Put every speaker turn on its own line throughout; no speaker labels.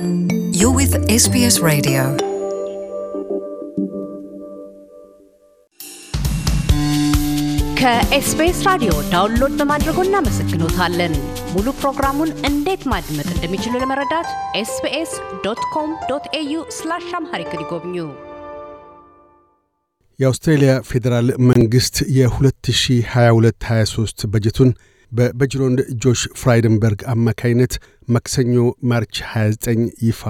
You're with SBS Radio.
ከኤስቢኤስ ራዲዮ download በማድረጎ እናመሰግኖታለን። ሙሉ ፕሮግራሙን እንዴት ማድመጥ እንደሚችሉ ለመረዳት SBS dot com dot au slash Amharic ይጎብኙ።
የአውስትሬልያ ፌዴራል መንግሥት የ2022-23 በጀቱን በበጅሮንድ ጆሽ ፍራይደንበርግ አማካይነት ማክሰኞ March 29 ይፋ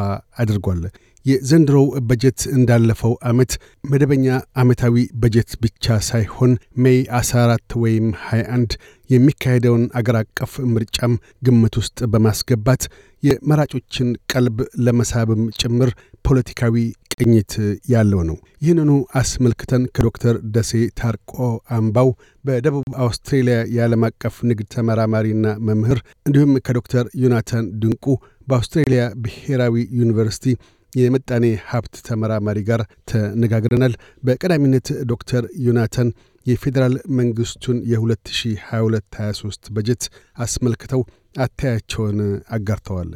አድርጓል። የዘንድሮው በጀት እንዳለፈው ዓመት መደበኛ ዓመታዊ በጀት ብቻ ሳይሆን May 14 ወይም 21 የሚካሄደውን አገር አቀፍ ምርጫም ግምት ውስጥ በማስገባት የመራጮችን ቀልብ ለመሳብም ጭምር ፖለቲካዊ ቅኝት ያለው ነው። ይህንኑ አስመልክተን ከዶክተር ደሴ ታርቆ አምባው በደቡብ አውስትሬልያ የዓለም አቀፍ ንግድ ተመራማሪና መምህር እንዲሁም ከዶክተር ዮናታን ድንቁ በአውስትሬልያ ብሔራዊ ዩኒቨርሲቲ የምጣኔ ሀብት ተመራማሪ ጋር ተነጋግረናል። በቀዳሚነት ዶክተር ዮናታን የፌዴራል መንግስቱን የ2022-23 በጀት አስመልክተው አታያቸውን አጋርተዋል።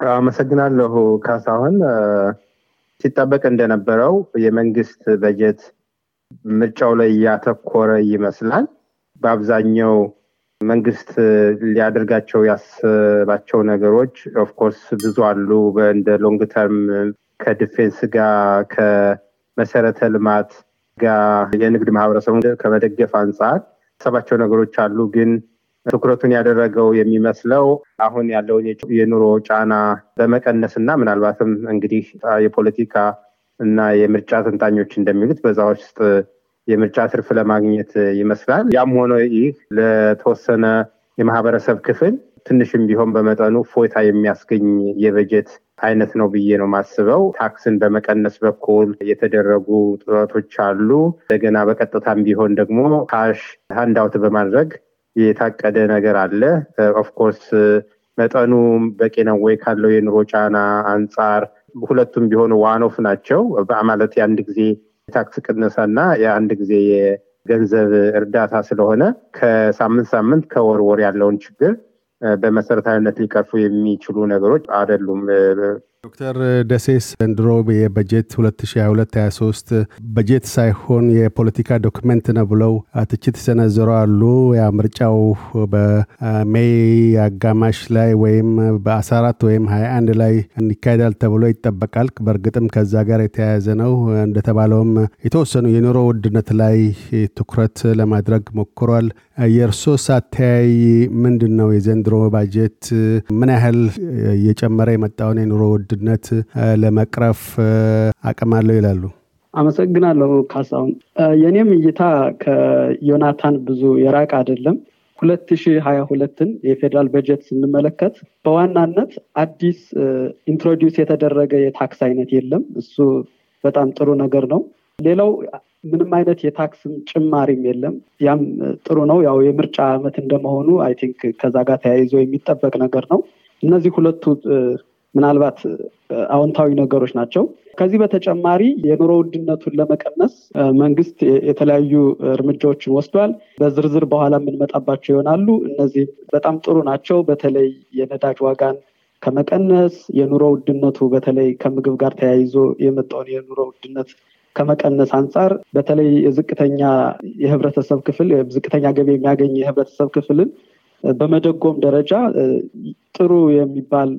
አመሰግናለሁ ካሳሁን። ሲጠበቅ እንደነበረው የመንግስት በጀት ምርጫው ላይ ያተኮረ ይመስላል። በአብዛኛው መንግስት ሊያደርጋቸው ያስባቸው ነገሮች of course ብዙ አሉ። እንደ long term ከ defence ጋር ከመሰረተ ልማት ጋር የንግድ ማህበረሰቡን ከመደገፍ አንጻር ያሰባቸው ነገሮች አሉ። ግን ትኩረቱን ያደረገው የሚመስለው አሁን ያለውን የኑሮ ጫና በመቀነስ እና ምናልባትም እንግዲህ የፖለቲካ እና የምርጫ ተንታኞች እንደሚሉት በዛ ውስጥ የምርጫ ትርፍ ለማግኘት ይመስላል። ያም ሆኖ ይህ ለተወሰነ የማህበረሰብ ክፍል ትንሽም ቢሆን በመጠኑ ፎይታ የሚያስገኝ የበጀት አይነት ነው ብዬ ነው ማስበው። ታክስን በመቀነስ በኩል የተደረጉ ጥረቶች አሉ። እንደገና በቀጥታም ቢሆን ደግሞ cash handout በማድረግ የታቀደ ነገር አለ። of course መጠኑ በቂ ነው ወይ ካለው የኑሮ ጫና አንጻር ሁለቱም ቢሆኑ one-off ናቸው ማለት የአንድ ጊዜ የ tax ቅነሳና የአንድ ጊዜ የገንዘብ እርዳታ ስለሆነ ከሳምንት ሳምንት ከወር ወር ያለውን ችግር በመሰረታዊነት ሊቀርፉ የሚችሉ ነገሮች አይደሉም።
ዶክተር ደሴስ ዘንድሮ የበጀት 2022/23 በጀት ሳይሆን የፖለቲካ document ነው ብለው ትችት ሰነዘሩ አሉ። ምርጫው በ May አጋማሽ ላይ ወይም በ14 ወይም 21 ላይ ይካሄዳል ተብሎ ይጠበቃል። በእርግጥም ከዛ ጋር የተያያዘ ነው። እንደተባለውም የተወሰኑ የኑሮ ውድነት ላይ ትኩረት ለማድረግ ሞክሯል። የእርሶስ አተያይ ምንድን ነው? የዘንድሮ ባጀት ምን ያህል እየጨመረ የመጣውን የኑሮ ውድነት ለመቅረፍ አቅም አለው ይላሉ?
አመሰግናለሁ ካሳሁን። የኔም እይታ ከዮናታን ብዙ የራቀ አይደለም። ሁለት ሺህ ሀያ ሁለትን የፌዴራል በጀት ስንመለከት በዋናነት አዲስ introduce የተደረገ የ tax አይነት የለም። እሱ በጣም ጥሩ ነገር ነው። ሌላው ምንም አይነት የ tax ም ጭማሪም የለም። ያም ጥሩ ነው። ያው የምርጫ ዓመት እንደመሆኑ I think ከዛ ጋር ተያይዞ የሚጠበቅ ነገር ነው። እነዚህ ሁለቱ ምናልባት አዎንታዊ ነገሮች ናቸው። ከዚህ በተጨማሪ የኑሮ ውድነቱን ለመቀነስ መንግስት የተለያዩ እርምጃዎችን ወስዷል። በዝርዝር በኋላ የምንመጣባቸው ይሆናሉ። እነዚህ በጣም ጥሩ ናቸው። በተለይ የነዳጅ ዋጋን ከመቀነስ የኑሮ ውድነቱ በተለይ ከምግብ ጋር ተያይዞ የመጣውን የኑሮ ውድነት ከመቀነስ አንጻር በተለይ የዝቅተኛ የህብረተሰብ ክፍል ዝቅተኛ ገቢ የሚያገኝ የህብረተሰብ ክፍልን በመደጎም ደረጃ ጥሩ የሚባል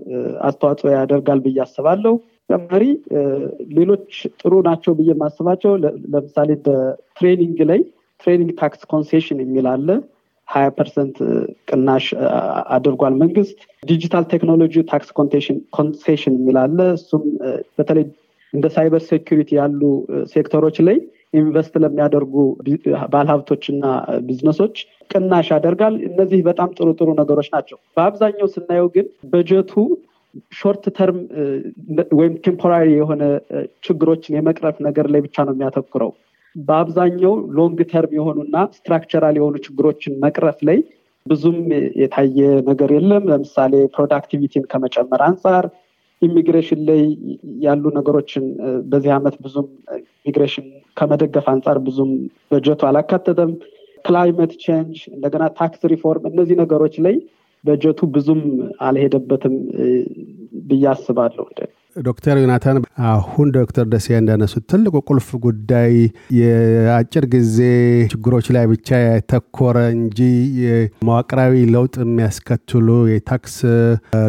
አስተዋጽኦ ያደርጋል ብዬ አስባለሁ። ተጨማሪ ሌሎች ጥሩ ናቸው ብዬ የማስባቸው ለምሳሌ በ training ላይ training tax concession የሚል አለ። ሀያ percent ቅናሽ አድርጓል መንግስት። digital technology tax concession የሚል አለ። እሱም በተለይ እንደ cyber security ያሉ ሴክተሮች ላይ invest ለሚያደርጉ ባለሀብቶች እና ቢዝነሶች ቅናሽ ያደርጋል። እነዚህ በጣም ጥሩ ጥሩ ነገሮች ናቸው። በአብዛኛው ስናየው ግን በጀቱ short term ወይም temporary የሆነ ችግሮችን የመቅረፍ ነገር ላይ ብቻ ነው የሚያተኩረው። በአብዛኛው long term የሆኑና structural የሆኑ ችግሮችን መቅረፍ ላይ ብዙም የታየ ነገር የለም። ለምሳሌ productivity ን ከመጨመር አንጻር ኢሚግሬሽን ላይ ያሉ ነገሮችን በዚህ ዓመት ብዙም ኢሚግሬሽን ከመደገፍ አንጻር ብዙም በጀቱ አላካተተም። climate change፣ እንደገና tax reform፣ እነዚህ ነገሮች ላይ በጀቱ ብዙም አልሄደበትም ብዬ አስባለሁ።
ዶክተር ዮናታን አሁን ዶክተር ደሴ እንዳነሱት ትልቁ ቁልፍ ጉዳይ የአጭር ጊዜ ችግሮች ላይ ብቻ ያተኮረ እንጂ መዋቅራዊ ለውጥ የሚያስከትሉ የታክስ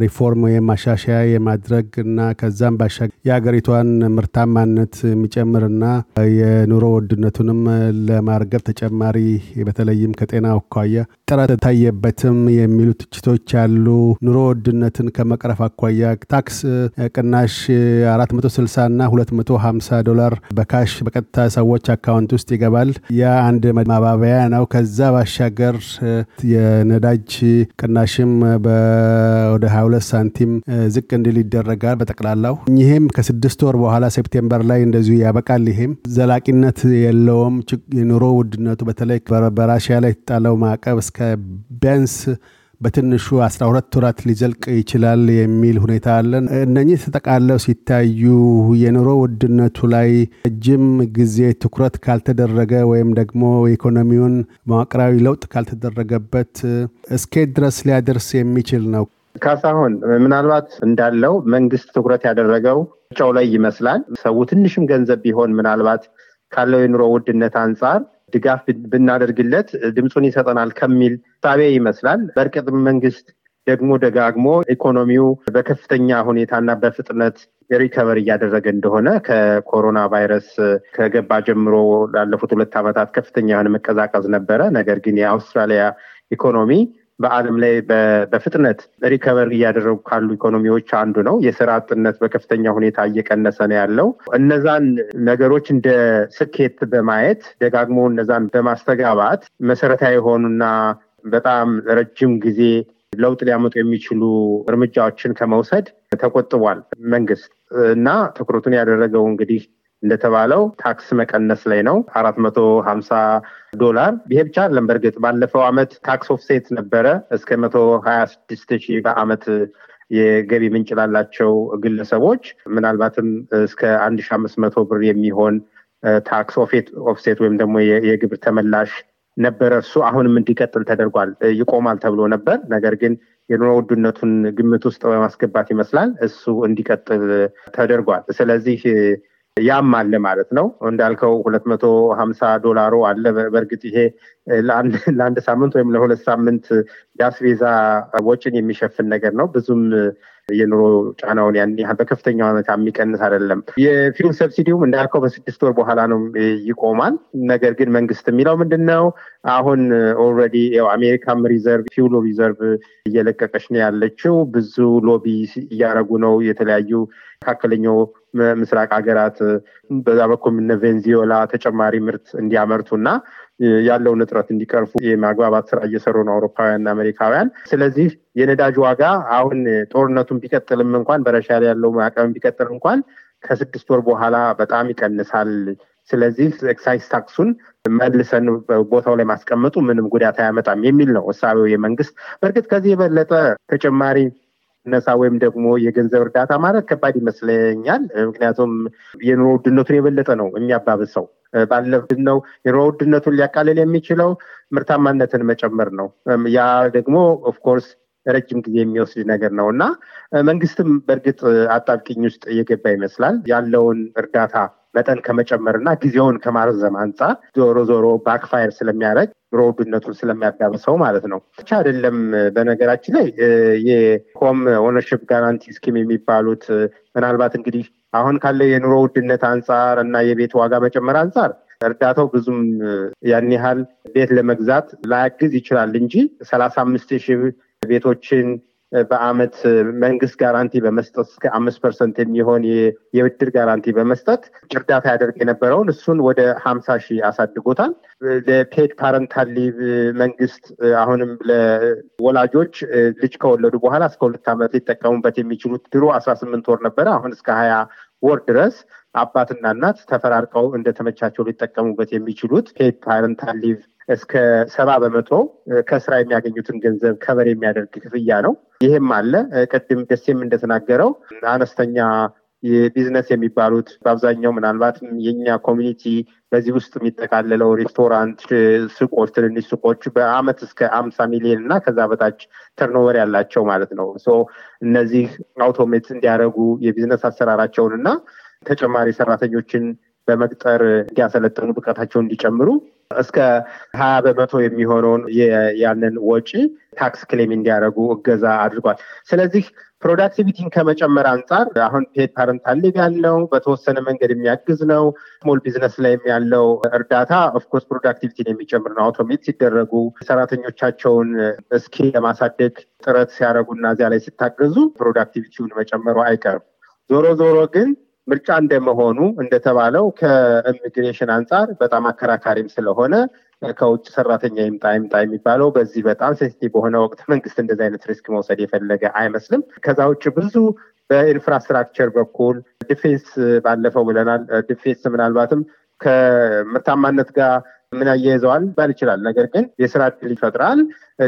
ሪፎርም ወይም ማሻሻያ የማድረግ እና ከዛም ባሻገር የሀገሪቷን ምርታማነት የሚጨምርና የኑሮ ውድነቱንም ለማርገብ ተጨማሪ በተለይም ከጤና አኳያ ጥረት ታየበትም የሚሉ ትችቶች ያሉ ኑሮ ውድነትን ከመቅረፍ አኳያ ታክስ ቅናሽ 460 እና 250 ዶላር በ cash በቀጥታ ሰዎች account ውስጥ ይገባል። ያ አንድ ማባበያ ነው። ከዛ ባሻገር የነዳጅ ቅናሽም ወደ 22 ሳንቲም ዝቅ እንዲል ይደረጋል በጠቅላላው። ይህም ከስድስት ወር በኋላ ሴፕቴምበር ላይ እንደዚሁ ያበቃል። ይሄም ዘላቂነት የለውም። የኑሮ ውድነቱ በተለይ በራሽያ ላይ የተጣለው ማዕቀብ እስከ ቢያንስ በትንሹ 12 ወራት ሊዘልቅ ይችላል የሚል ሁኔታ አለን። እነኚህ ተጠቃለው ሲታዩ የኑሮ ውድነቱ ላይ ረጅም ጊዜ ትኩረት ካልተደረገ ወይም ደግሞ ኢኮኖሚውን መዋቅራዊ ለውጥ ካልተደረገበት እስከየት ድረስ ሊያደርስ የሚችል ነው?
ካሳሁን ምናልባት እንዳለው መንግስት ትኩረት ያደረገው ምርጫው ላይ ይመስላል። ሰው ትንሽም ገንዘብ ቢሆን ምናልባት ካለው የኑሮ ውድነት አንጻር ድጋፍ ብናደርግለት ድምፁን ይሰጠናል ከሚል እሳቤ ይመስላል። በእርግጥ መንግስት ደግሞ ደጋግሞ ኢኮኖሚው በከፍተኛ ሁኔታና በፍጥነት recover እያደረገ እንደሆነ ከኮሮና ቫይረስ ከገባ ጀምሮ ላለፉት ሁለት ዓመታት ከፍተኛ የሆነ መቀዛቀዝ ነበረ። ነገር ግን የአውስትራሊያ ኢኮኖሚ በዓለም ላይ በፍጥነት recover እያደረጉ ካሉ ኢኮኖሚዎች አንዱ ነው። የስራ አጥነት በከፍተኛ ሁኔታ እየቀነሰ ነው ያለው። እነዛን ነገሮች እንደ ስኬት በማየት ደጋግሞ እነዛን በማስተጋባት መሰረታዊ የሆኑና በጣም ረጅም ጊዜ ለውጥ ሊያመጡ የሚችሉ እርምጃዎችን ከመውሰድ ተቆጥቧል መንግስት እና ትኩረቱን ያደረገው እንግዲህ እንደተባለው ታክስ መቀነስ ላይ ነው። አራት መቶ ሀምሳ ዶላር ይሄ ብቻ አይደለም። በእርግጥ ባለፈው አመት tax offset ነበረ እስከ መቶ ሀያ ስድስት ሺህ በአመት የገቢ ምንጭ ላላቸው ግለሰቦች ምናልባትም እስከ አንድ ሺ አምስት መቶ ብር የሚሆን tax offset ወይም ደግሞ የግብር ተመላሽ ነበረ። እሱ አሁንም እንዲቀጥል ተደርጓል። ይቆማል ተብሎ ነበር። ነገር ግን የኑሮ ውድነቱን ግምት ውስጥ በማስገባት ይመስላል እሱ እንዲቀጥል ተደርጓል። ስለዚህ ያም አለ ማለት ነው። እንዳልከው ሁለት መቶ ሀምሳ ዶላሩ አለ። በእርግጥ ይሄ ለአንድ ሳምንት ወይም ለሁለት ሳምንት የአስቤዛ ወጪን የሚሸፍን ነገር ነው። ብዙም የኑሮ ጫናውን ያን ያህል በከፍተኛ ሁኔታ የሚቀንስ አይደለም። የፊውል ሰብሲዲውም እንዳልከው በስድስት ወር በኋላ ነው ይቆማል። ነገር ግን መንግስት የሚለው ምንድን ነው? አሁን already አሜሪካም reserve fuel reserve እየለቀቀች ነው ያለችው። ብዙ lobby እያደረጉ ነው የተለያዩ መካከለኛው ምስራቅ ሀገራት በዛ በኩል እነ ቬንዚዮላ ተጨማሪ ምርት እንዲያመርቱ እና ያለውን እጥረት እንዲቀርፉ የማግባባት ስራ እየሰሩ ነው አውሮፓውያንና አሜሪካውያን። ስለዚህ የነዳጅ ዋጋ አሁን ጦርነቱን ቢቀጥልም እንኳን በራሻ ላይ ያለው ማዕቀብ ቢቀጥል እንኳን ከስድስት ወር በኋላ በጣም ይቀንሳል። ስለዚህ excise tax ኡን መልሰን ቦታው ላይ ማስቀመጡ ምንም ጉዳት አያመጣም የሚል ነው እሳቤው የመንግስት። በእርግጥ ከዚህ የበለጠ ተጨማሪ ነሳ ወይም ደግሞ የገንዘብ እርዳታ ማድረግ ከባድ ይመስለኛል። ምክንያቱም የኑሮ ውድነቱን የበለጠ ነው የሚያባብሰው። ነው የኑሮ ውድነቱን ሊያቃልል የሚችለው ምርታማነትን መጨመር ነው። ያ ደግሞ of course ረጅም ጊዜ የሚወስድ ነገር ነው እና መንግስትም በእርግጥ አጣብቂኝ ውስጥ እየገባ ይመስላል ያለውን እርዳታ መጠን ከመጨመር እና ጊዜውን ከማርዘም አንጻር ዞሮ ዞሮ backfire ስለሚያደርግ ኑሮ ውድነቱን ስለሚያባብሰው ማለት ነው። ብቻ አይደለም። በነገራችን ላይ የ home ownership guarantee scheme የሚባሉት ምናልባት እንግዲህ አሁን ካለው የኑሮ ውድነት አንጻር እና የቤት ዋጋ መጨመር አንጻር እርዳታው ብዙም ያን ያህል ቤት ለመግዛት ላያግዝ ይችላል እንጂ ሰላሳ አምስት ሺህ ቤቶችን በአመት መንግስት guarantee በመስጠት እስከ አምስት percent የሚሆን የብድር guarantee በመስጠት እርዳታ ያደርግ የነበረውን እሱን ወደ ሀምሳ ሺህ አሳድጎታል። ለ paid parental leave መንግስት አሁንም ለወላጆች ልጅ ከወለዱ በኋላ እስከ ሁለት ዓመት ሊጠቀሙበት የሚችሉት ድሮ አስራ ስምንት ወር ነበረ። አሁን እስከ ሀያ ወር ድረስ አባትና እናት ተፈራርቀው እንደተመቻቸው ሊጠቀሙበት የሚችሉት paid parental leave እስከ ሰባ በመቶ ከስራ የሚያገኙትን ገንዘብ cover የሚያደርግ ክፍያ ነው። ይህም አለ። ቅድም ደሴም እንደተናገረው አነስተኛ የቢዝነስ የሚባሉት በአብዛኛው ምናልባትም የኛ community በዚህ ውስጥ የሚጠቃለለው ሬስቶራንት፣ ሱቆች፣ ትንንሽ ሱቆች በአመት እስከ አምሳ ሚሊዮን እና ከዛ በታች turnover ያላቸው ማለት ነው። እነዚህ automate እንዲያደርጉ የቢዝነስ አሰራራቸውን እና ተጨማሪ ሰራተኞችን በመቅጠር እንዲያሰለጥኑ ብቃታቸውን እንዲጨምሩ እስከ ሀያ በመቶ የሚሆነውን ያንን ወጪ tax claim እንዲያደርጉ እገዛ አድርጓል። ስለዚህ productivity ን ከመጨመር አንጻር አሁን paid parental leave ያለው በተወሰነ መንገድ የሚያግዝ ነው። small business ላይም ያለው እርዳታ of course productivity ን የሚጨምር ነው። automate ሲደረጉ ሰራተኞቻቸውን skill ለማሳደግ ጥረት ሲያደርጉና እዚያ ላይ ሲታገዙ productivity ውን መጨመሩ አይቀርም። ዞሮ ዞሮ ግን ምርጫ እንደመሆኑ እንደተባለው ከኢሚግሬሽን አንጻር በጣም አከራካሪም ስለሆነ ከውጭ ሰራተኛ ይምጣ ይምጣ የሚባለው በዚህ በጣም sensitive በሆነ ወቅት መንግስት እንደዚህ አይነት risk መውሰድ የፈለገ አይመስልም። ከዛ ውጭ ብዙ በ infrastructure በኩል defence ባለፈው ብለናል። defence ምናልባትም ከምርታማነት ጋር ምን ያያይዘዋል ሊባል ይችላል። ነገር ግን የስራ እድል ይፈጥራል።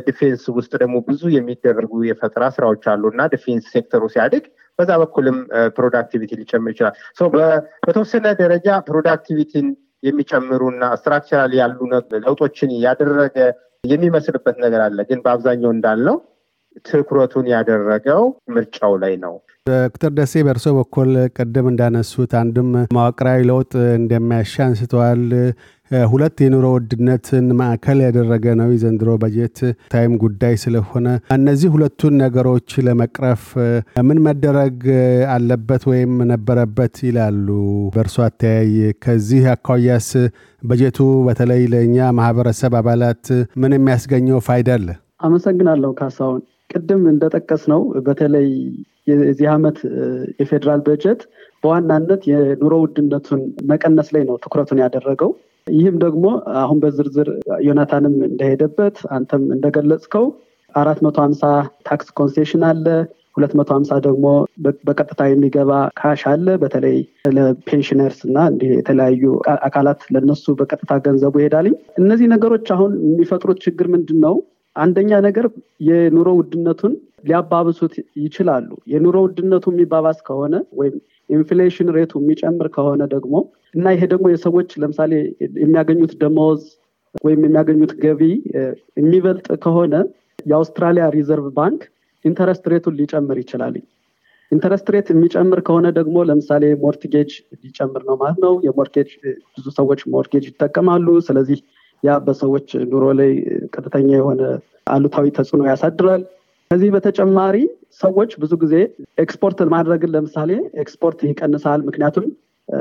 defence ውስጥ ደግሞ ብዙ የሚደረጉ የፈጠራ ስራዎች አሉ እና defence ሴክተሩ ሲያድግ በዛ በኩልም productivity ሊጨምር ይችላል። በተወሰነ ደረጃ productivity ን የሚጨምሩና structural ያሉ ለውጦችን ያደረገ የሚመስልበት ነገር አለ። ግን በአብዛኛው እንዳልነው ትኩረቱን ያደረገው ምርጫው ላይ ነው።
ዶክተር ደሴ በእርሶ በኩል ቅድም እንዳነሱት አንድም መዋቅራዊ ለውጥ እንደሚያሻ አንስተዋል። ሁለት የኑሮ ውድነትን ማዕከል ያደረገ ነው የዘንድሮ በጀት ታይም ጉዳይ ስለሆነ እነዚህ ሁለቱን ነገሮች ለመቅረፍ ምን መደረግ አለበት ወይም ነበረበት ይላሉ በእርሶ አተያይ? ከዚህ አኳያስ በጀቱ በተለይ ለእኛ ማህበረሰብ አባላት ምን የሚያስገኘው ፋይዳ አለ?
አመሰግናለሁ ካሳሁን። ቅድም እንደጠቀስ ነው በተለይ የዚህ ዓመት የፌዴራል በጀት በዋናነት የኑሮ ውድነቱን መቀነስ ላይ ነው ትኩረቱን ያደረገው። ይህም ደግሞ አሁን በዝርዝር ዮናታንም እንደሄደበት አንተም እንደገለጽከው አራት መቶ ሀምሳ tax concession አለ። ሁለት መቶ ሀምሳ ደግሞ በቀጥታ የሚገባ cash አለ። በተለይ ለ pensioners እና እንዲህ የተለያዩ አካላት ለነሱ በቀጥታ ገንዘቡ ይሄዳል። እነዚህ ነገሮች አሁን የሚፈጥሩት ችግር ምንድን ነው? አንደኛ ነገር የኑሮ ውድነቱን ሊያባብሱት ይችላሉ። የኑሮ ውድነቱ የሚባባስ ከሆነ ወይም inflation rate ኡ የሚጨምር ከሆነ ደግሞ እና ይሄ ደግሞ የሰዎች ለምሳሌ የሚያገኙት ደመወዝ ወይም የሚያገኙት ገቢ የሚበልጥ ከሆነ የአውስትራሊያ Reserve Bank interest rate ኡን ሊጨምር ይችላል። interest rate የሚጨምር ከሆነ ደግሞ ለምሳሌ mortgage ሊጨምር ነው ማለት ነው። የ mortgage ብዙ ሰዎች mortgage ይጠቀማሉ። ስለዚህ ያ በሰዎች ኑሮ ላይ ቀጥተኛ የሆነ አሉታዊ ተጽዕኖ ያሳድራል። ከዚህ በተጨማሪ ሰዎች ብዙ ጊዜ ኤክስፖርት ማድረግን ለምሳሌ ኤክስፖርት ይቀንሳል። ምክንያቱም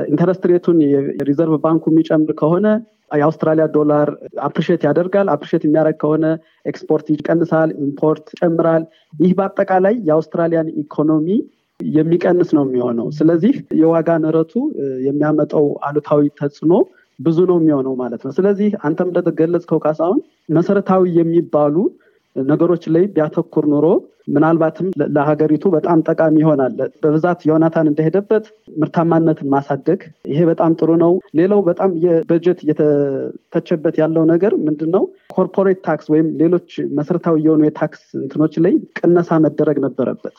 interest rate ኡን የ Reserve ባንኩ የሚጨምር ከሆነ የአውስትራሊያ ዶላር appreciate ያደርጋል። appreciate የሚያደርግ ከሆነ ኤክስፖርት ይቀንሳል፣ import ይጨምራል። ይህ በአጠቃላይ የአውስትራሊያን ኢኮኖሚ የሚቀንስ ነው የሚሆነው። ስለዚህ የዋጋ ንረቱ የሚያመጣው አሉታዊ ተጽዕኖ ብዙ ነው የሚሆነው ማለት ነው። ስለዚህ አንተም እንደገለጽከው ካሳሁን መሰረታዊ የሚባሉ ነገሮች ላይ ቢያተኩር ኑሮ ምናልባትም ለሀገሪቱ በጣም ጠቃሚ ይሆናል። በብዛት ዮናታን እንደሄደበት ምርታማነትን ማሳደግ ይሄ በጣም ጥሩ ነው። ሌላው በጣም የበጀት እየተተቸበት ያለው ነገር ምንድን ነው? ኮርፖሬት ታክስ ወይም ሌሎች መሰረታዊ የሆኑ የታክስ እንትኖች ላይ ቅነሳ መደረግ ነበረበት።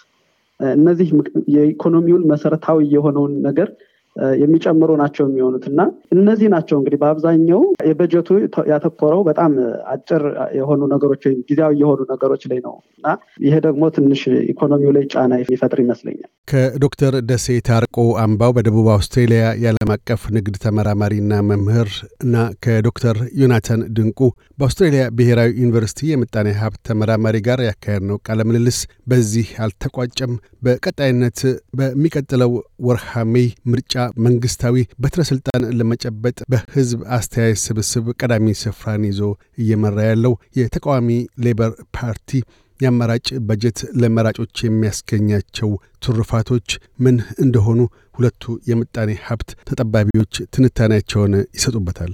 እነዚህ የኢኮኖሚውን መሰረታዊ የሆነውን ነገር የሚጨምሩ ናቸው የሚሆኑት እና እነዚህ ናቸው እንግዲህ በአብዛኛው የበጀቱ ያተኮረው በጣም አጭር የሆኑ ነገሮች ወይም ጊዜያዊ የሆኑ ነገሮች ላይ ነው እና ይሄ ደግሞ ትንሽ ኢኮኖሚው ላይ ጫና የሚፈጥር ይመስለኛል።
ከዶክተር ደሴ ታርቆ አምባው በደቡብ አውስትሬሊያ የዓለም አቀፍ ንግድ ተመራማሪና መምህር እና ከዶክተር ዮናታን ድንቁ በአውስትሬሊያ ብሔራዊ ዩኒቨርሲቲ የምጣኔ ሀብት ተመራማሪ ጋር ያካሄድነው ቃለ ምልልስ በዚህ አልተቋጨም። በቀጣይነት በሚቀጥለው ወርሃ May ምርጫ መንግስታዊ በትረ ስልጣን ለመጨበጥ በህዝብ አስተያየት ስብስብ ቀዳሚ ስፍራን ይዞ እየመራ ያለው የተቃዋሚ ሌበር ፓርቲ የአማራጭ በጀት ለመራጮች የሚያስገኛቸው ትሩፋቶች ምን እንደሆኑ ሁለቱ የምጣኔ ሀብት ተጠባቢዎች ትንታኔያቸውን ይሰጡበታል።